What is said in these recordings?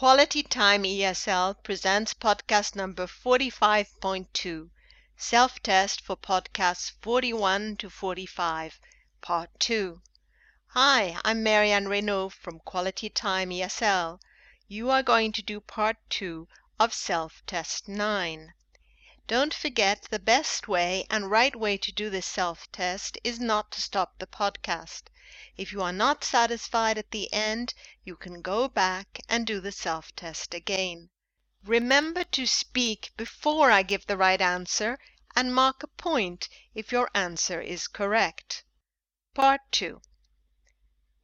Quality Time ESL presents podcast number 45.2, self test for podcasts 41 to 45, part 2. Hi, I'm Marianne Reynaud from Quality Time ESL. You are going to do part 2 of self test 9. Don't forget the best way and right way to do this self test is not to stop the podcast. If you are not satisfied at the end, you can go back and do the self test again. Remember to speak before I give the right answer and mark a point if your answer is correct. Part 2.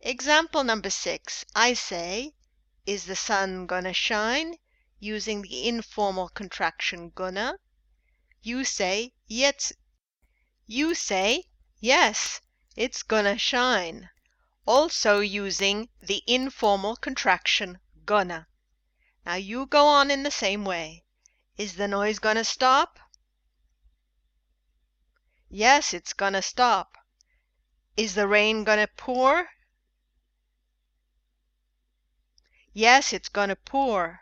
Example number 6. I say, Is the sun gonna shine? using the informal contraction gonna. You say, Yes. You say, Yes, it's gonna shine also using the informal contraction gonna. Now you go on in the same way. Is the noise gonna stop? Yes, it's gonna stop. Is the rain gonna pour? Yes, it's gonna pour.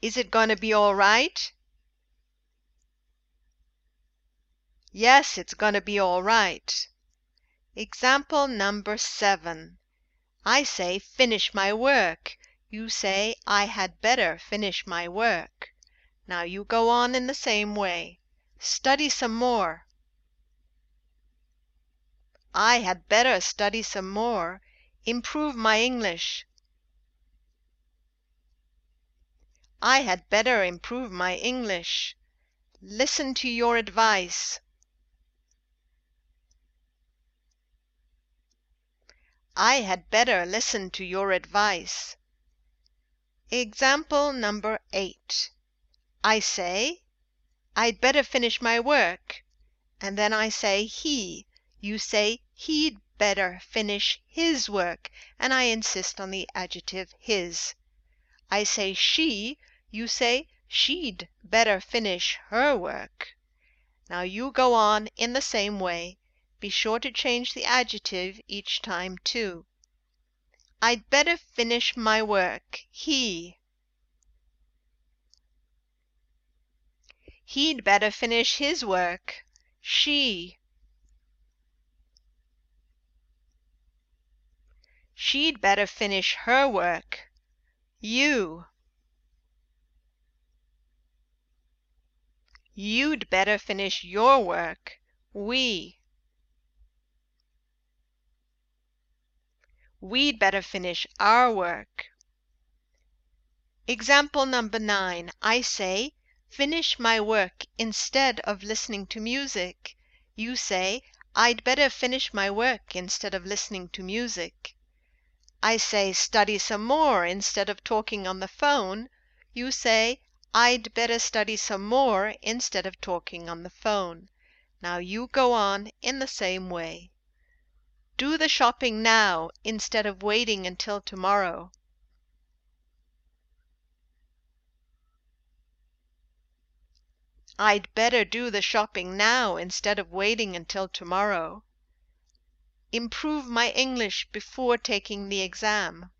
Is it gonna be all right? Yes, it's gonna be all right. Example number seven. I say, finish my work. You say, I had better finish my work. Now you go on in the same way. Study some more. I had better study some more. Improve my English. I had better improve my English. Listen to your advice. I had better listen to your advice. Example number eight. I say, I'd better finish my work. And then I say he. You say he'd better finish his work. And I insist on the adjective his. I say she. You say she'd better finish her work. Now you go on in the same way. Be sure to change the adjective each time, too. I'd better finish my work. He. He'd better finish his work. She. She'd better finish her work. You. You'd better finish your work. We. We'd better finish our work. Example number nine. I say, finish my work instead of listening to music. You say, I'd better finish my work instead of listening to music. I say, study some more instead of talking on the phone. You say, I'd better study some more instead of talking on the phone. Now you go on in the same way. Do the shopping now instead of waiting until tomorrow. I'd better do the shopping now instead of waiting until tomorrow. Improve my English before taking the exam.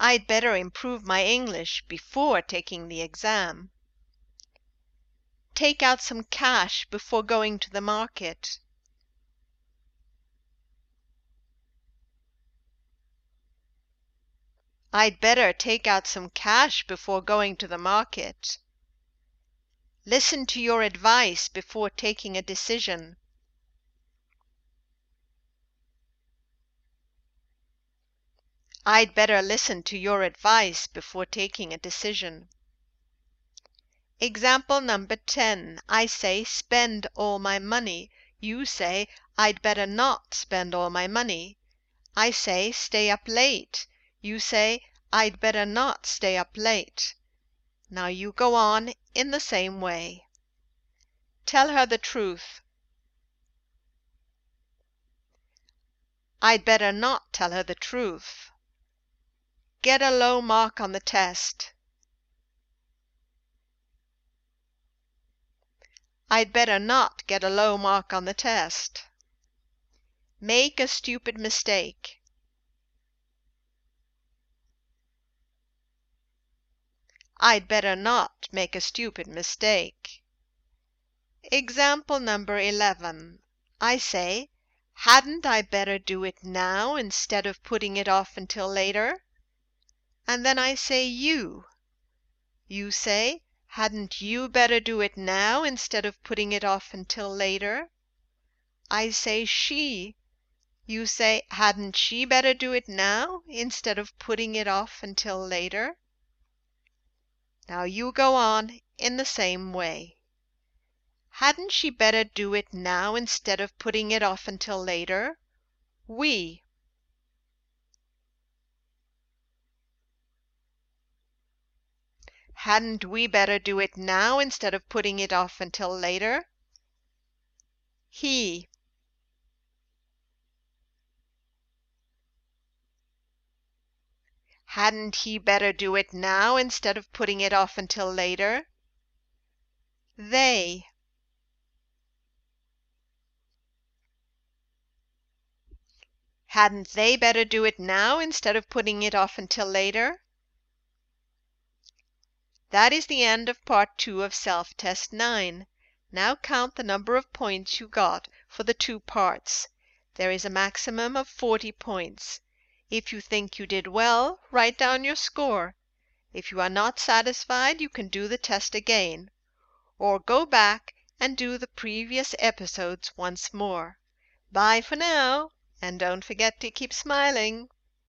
I'd better improve my English before taking the exam. Take out some cash before going to the market. I'd better take out some cash before going to the market. Listen to your advice before taking a decision. I'd better listen to your advice before taking a decision. Example number 10. I say, spend all my money. You say, I'd better not spend all my money. I say, stay up late. You say, I'd better not stay up late. Now you go on in the same way. Tell her the truth. I'd better not tell her the truth. Get a low mark on the test. I'd better not get a low mark on the test. Make a stupid mistake. I'd better not make a stupid mistake. Example number 11. I say, Hadn't I better do it now instead of putting it off until later? And then I say you. You say, Hadn't you better do it now instead of putting it off until later? I say she. You say, Hadn't she better do it now instead of putting it off until later? Now you go on in the same way. Hadn't she better do it now instead of putting it off until later? We. Hadn't we better do it now instead of putting it off until later? He. Hadn't he better do it now instead of putting it off until later? They. Hadn't they better do it now instead of putting it off until later? That is the end of part two of self-test 9. Now count the number of points you got for the two parts. There is a maximum of 40 points. If you think you did well, write down your score. If you are not satisfied, you can do the test again. Or go back and do the previous episodes once more. Bye for now, and don't forget to keep smiling.